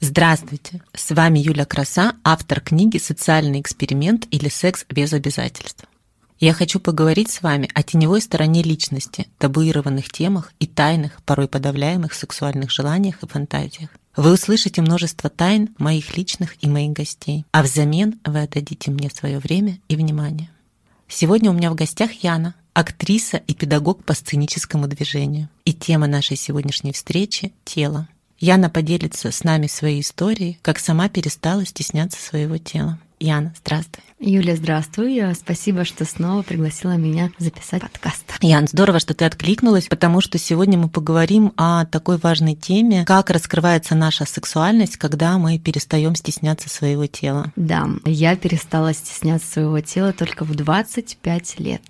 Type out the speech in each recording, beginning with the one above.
Здравствуйте! С вами Юля Краса, автор книги «Социальный эксперимент» или «Секс без обязательств». Я хочу поговорить с вами о теневой стороне личности, табуированных темах и тайных, порой подавляемых сексуальных желаниях и фантазиях. Вы услышите множество тайн моих личных и моих гостей, а взамен вы отдадите мне свое время и внимание. Сегодня у меня в гостях Яна, актриса и педагог по сценическому движению. И тема нашей сегодняшней встречи — тело. Яна поделится с нами своей историей, как сама перестала стесняться своего тела. Яна, здравствуй. Юля, здравствуй. Спасибо, что снова пригласила меня записать подкаст. Ян, здорово, что ты откликнулась, потому что сегодня мы поговорим о такой важной теме, как раскрывается наша сексуальность, когда мы перестаем стесняться своего тела. Да, я перестала стесняться своего тела только в 25 лет.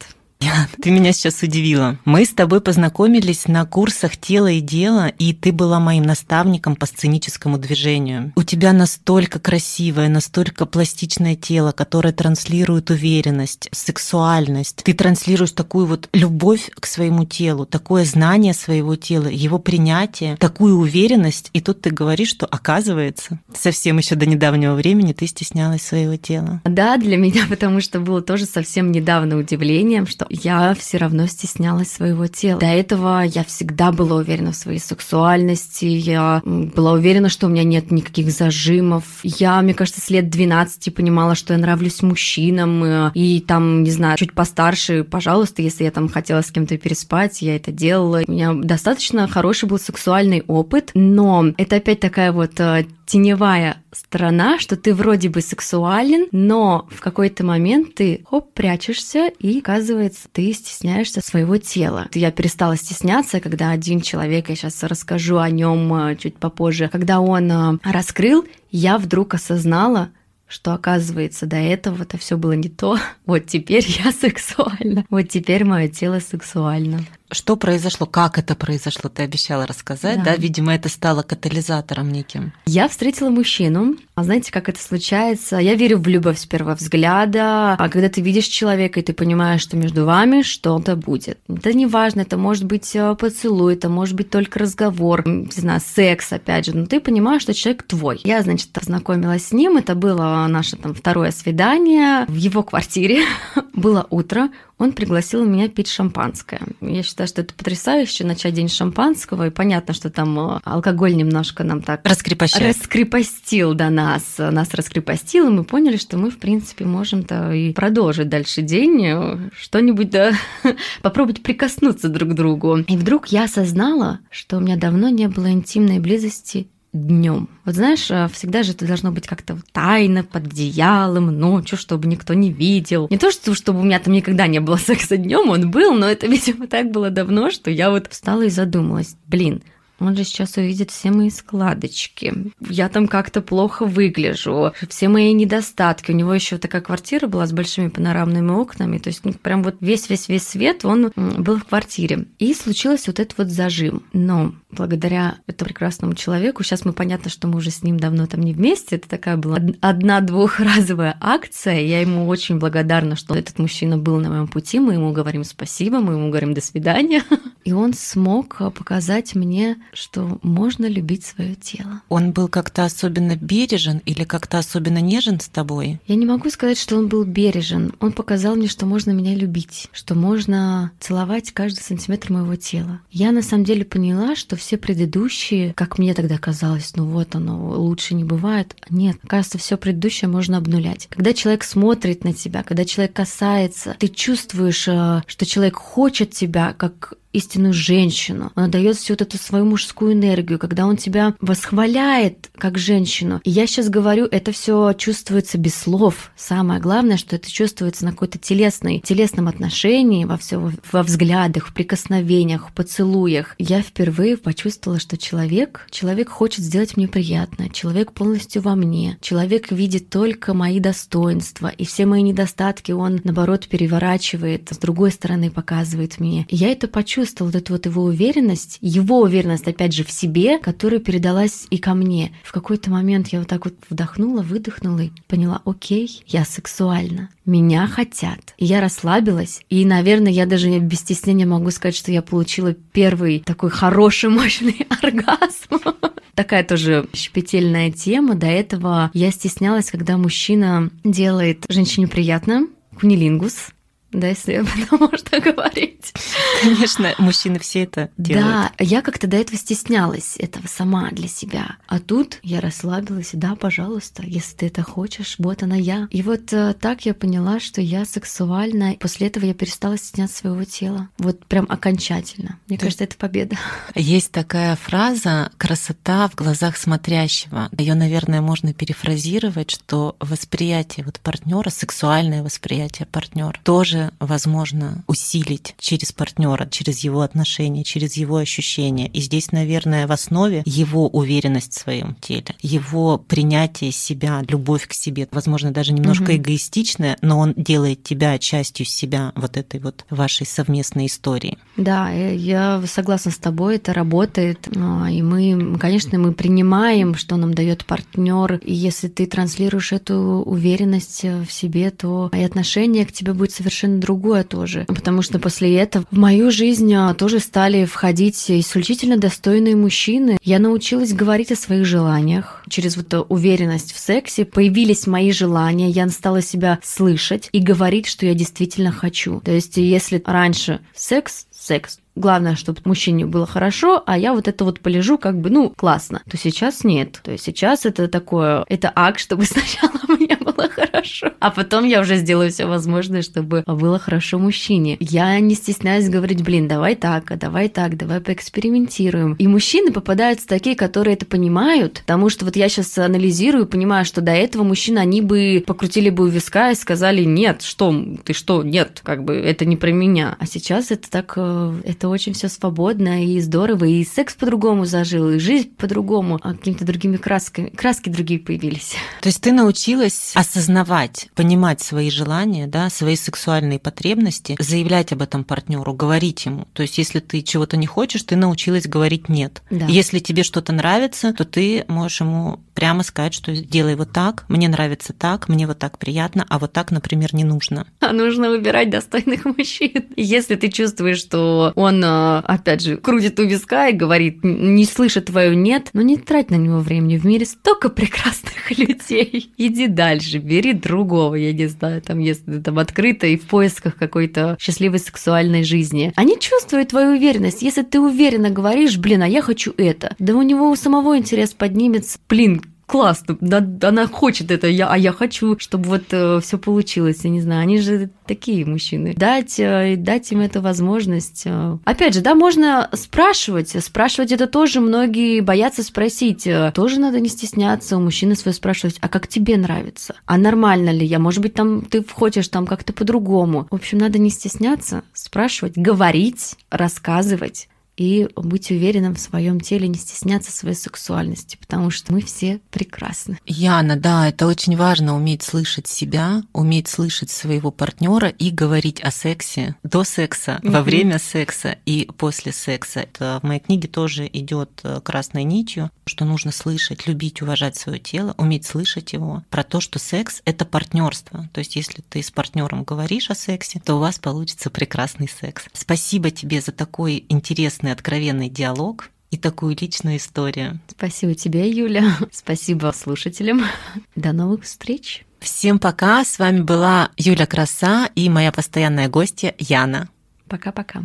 Ты меня сейчас удивила. Мы с тобой познакомились на курсах «Тело и дело», и ты была моим наставником по сценическому движению. У тебя настолько красивое, настолько пластичное тело, которое транслирует уверенность, сексуальность. Ты транслируешь такую вот любовь к своему телу, такое знание своего тела, его принятие, такую уверенность. И тут ты говоришь, что оказывается, совсем еще до недавнего времени ты стеснялась своего тела. Да, для меня, потому что было тоже совсем недавно удивлением, что я все равно стеснялась своего тела. До этого я всегда была уверена в своей сексуальности, я была уверена, что у меня нет никаких зажимов. Я, мне кажется, с лет 12 понимала, что я нравлюсь мужчинам, э, и там, не знаю, чуть постарше, пожалуйста, если я там хотела с кем-то переспать, я это делала. У меня достаточно хороший был сексуальный опыт, но это опять такая вот э, теневая сторона, что ты вроде бы сексуален, но в какой-то момент ты хоп, прячешься, и оказывается, ты стесняешься своего тела. Я перестала стесняться, когда один человек, я сейчас расскажу о нем э, чуть попозже, когда он э, раскрыл, я вдруг осознала, что оказывается до этого это все было не то. Вот теперь я сексуальна. Вот теперь мое тело сексуально. Что произошло? Как это произошло? Ты обещала рассказать, да? да? Видимо, это стало катализатором неким. Я встретила мужчину. А знаете, как это случается? Я верю в любовь с первого взгляда. А когда ты видишь человека, и ты понимаешь, что между вами что-то будет. Это не важно, это может быть э, поцелуй, это может быть только разговор, не знаю, секс, опять же. Но ты понимаешь, что человек твой. Я, значит, познакомилась с ним. Это было наше там второе свидание в его квартире. было утро, он пригласил меня пить шампанское. Я считаю, что это потрясающе, начать день шампанского, и понятно, что там э, алкоголь немножко нам так Раскрепощает. раскрепостил до нас, нас раскрепостил, и мы поняли, что мы, в принципе, можем-то и продолжить дальше день, э, что-нибудь, да, попробовать прикоснуться друг к другу. И вдруг я осознала, что у меня давно не было интимной близости днем. Вот знаешь, э, всегда же это должно быть как-то тайно, под одеялом, ночью, чтобы никто не видел. Не то, что чтобы у меня там никогда не было секса днем, он был, но это, видимо, так было давно, что я вот встала и задумалась, блин, он же сейчас увидит все мои складочки. Я там как-то плохо выгляжу. Все мои недостатки. У него еще такая квартира была с большими панорамными окнами. То есть ну, прям вот весь-весь-весь свет, он был в квартире. И случилось вот этот вот зажим. Но благодаря этому прекрасному человеку, сейчас мы понятно, что мы уже с ним давно там не вместе. Это такая была одна-двухразовая акция. Я ему очень благодарна, что этот мужчина был на моем пути. Мы ему говорим спасибо, мы ему говорим до свидания. И он смог показать мне что можно любить свое тело. Он был как-то особенно бережен или как-то особенно нежен с тобой? Я не могу сказать, что он был бережен. Он показал мне, что можно меня любить, что можно целовать каждый сантиметр моего тела. Я на самом деле поняла, что все предыдущие, как мне тогда казалось, ну вот оно, лучше не бывает. Нет, кажется, все предыдущее можно обнулять. Когда человек смотрит на тебя, когда человек касается, ты чувствуешь, э, что человек хочет тебя, как истинную женщину. Он дает всю вот эту свою мужскую энергию, когда он тебя восхваляет как женщину. И я сейчас говорю, это все чувствуется без слов. Самое главное, что это чувствуется на какой-то телесной, телесном отношении, во все, во взглядах, в прикосновениях, в поцелуях. Я впервые почувствовала, что человек, человек хочет сделать мне приятно, человек полностью во мне, человек видит только мои достоинства, и все мои недостатки он, наоборот, переворачивает, с другой стороны показывает мне. И я это почувствовала почувствовала эту вот его уверенность, его уверенность, опять же, в себе, которая передалась и ко мне. В какой-то момент я вот так вот вдохнула, выдохнула и поняла, окей, я сексуальна, меня хотят. И я расслабилась, и, наверное, я даже без стеснения могу сказать, что я получила первый такой хороший, мощный оргазм. Такая тоже щепетельная тема. До этого я стеснялась, когда мужчина делает женщине приятно, кунилингус, да, если об этом можно говорить. Конечно, мужчины все это делают. Да, я как-то до этого стеснялась этого сама для себя. А тут я расслабилась, да, пожалуйста, если ты это хочешь, вот она я. И вот э, так я поняла, что я сексуальна. После этого я перестала стесняться своего тела. Вот прям окончательно. Мне То кажется, это победа. Есть такая фраза «красота в глазах смотрящего». Ее, наверное, можно перефразировать, что восприятие вот партнера, сексуальное восприятие партнера тоже также возможно усилить через партнера, через его отношения, через его ощущения. И здесь, наверное, в основе его уверенность в своем теле, его принятие себя, любовь к себе, возможно, даже немножко угу. эгоистичная, но он делает тебя частью себя вот этой вот вашей совместной истории. Да, я согласна с тобой, это работает. А, и мы, конечно, мы принимаем, что нам дает партнер. И если ты транслируешь эту уверенность в себе, то и отношение к тебе будет совершенно совершенно другое тоже. Потому что после этого в мою жизнь а, тоже стали входить исключительно достойные мужчины. Я научилась говорить о своих желаниях. Через вот эту уверенность в сексе появились мои желания, я стала себя слышать и говорить, что я действительно хочу. То есть если раньше секс, секс, главное, чтобы мужчине было хорошо, а я вот это вот полежу как бы, ну, классно, то сейчас нет. То есть сейчас это такое, это акт, чтобы сначала мне было хорошо, а потом я уже сделаю все возможное, чтобы было хорошо мужчине. Я не стесняюсь говорить, блин, давай так, а давай так, давай поэкспериментируем. И мужчины попадаются такие, которые это понимают, потому что вот я сейчас анализирую понимаю, что до этого мужчины, они бы покрутили бы у виска и сказали, нет, что, ты что, нет, как бы это не про меня. А сейчас это так, э, очень все свободно и здорово, и секс по-другому зажил, и жизнь по-другому, а какими-то другими красками, краски другие появились. То есть ты научилась осознавать, понимать свои желания, да, свои сексуальные потребности, заявлять об этом партнеру, говорить ему. То есть если ты чего-то не хочешь, ты научилась говорить нет. Да. Если тебе что-то нравится, то ты можешь ему прямо сказать, что делай вот так, мне нравится так, мне вот так приятно, а вот так, например, не нужно. А нужно выбирать достойных мужчин. Если ты чувствуешь, что он, э, опять же, крутит у виска и говорит, не слышит твое нет, ну не трать на него времени. В мире столько прекрасных людей. Иди дальше, бери другого, я не знаю, там, если ты там открыта и в поисках какой-то счастливой сексуальной жизни. Они чувствуют твою уверенность. Если ты уверенно говоришь, блин, а я хочу это, да у него у самого интерес поднимется. Блин, классно, она хочет это, я, а я хочу, чтобы вот э, все получилось, я не знаю, они же такие мужчины. Дать, э, дать им эту возможность. Э. Опять же, да, можно спрашивать, спрашивать это тоже многие боятся спросить, э, тоже надо не стесняться у мужчины свой спрашивать, а как тебе нравится, а нормально ли я, может быть, там ты входишь там как-то по-другому. В общем, надо не стесняться, спрашивать, говорить, рассказывать и быть уверенным в своем теле, не стесняться своей сексуальности, потому что мы все прекрасны. Яна, да, это очень важно уметь слышать себя, уметь слышать своего партнера и говорить о сексе до секса, mm-hmm. во время секса и после секса. Это в моей книге тоже идет э, красной нитью, что нужно слышать, любить, уважать свое тело, уметь слышать его, про то, что секс это партнерство. То есть, если ты с партнером говоришь о сексе, то у вас получится прекрасный секс. Спасибо тебе за такой интересный честный, откровенный диалог и такую личную историю. Спасибо тебе, Юля. Спасибо слушателям. До новых встреч. Всем пока. С вами была Юля Краса и моя постоянная гостья Яна. Пока-пока.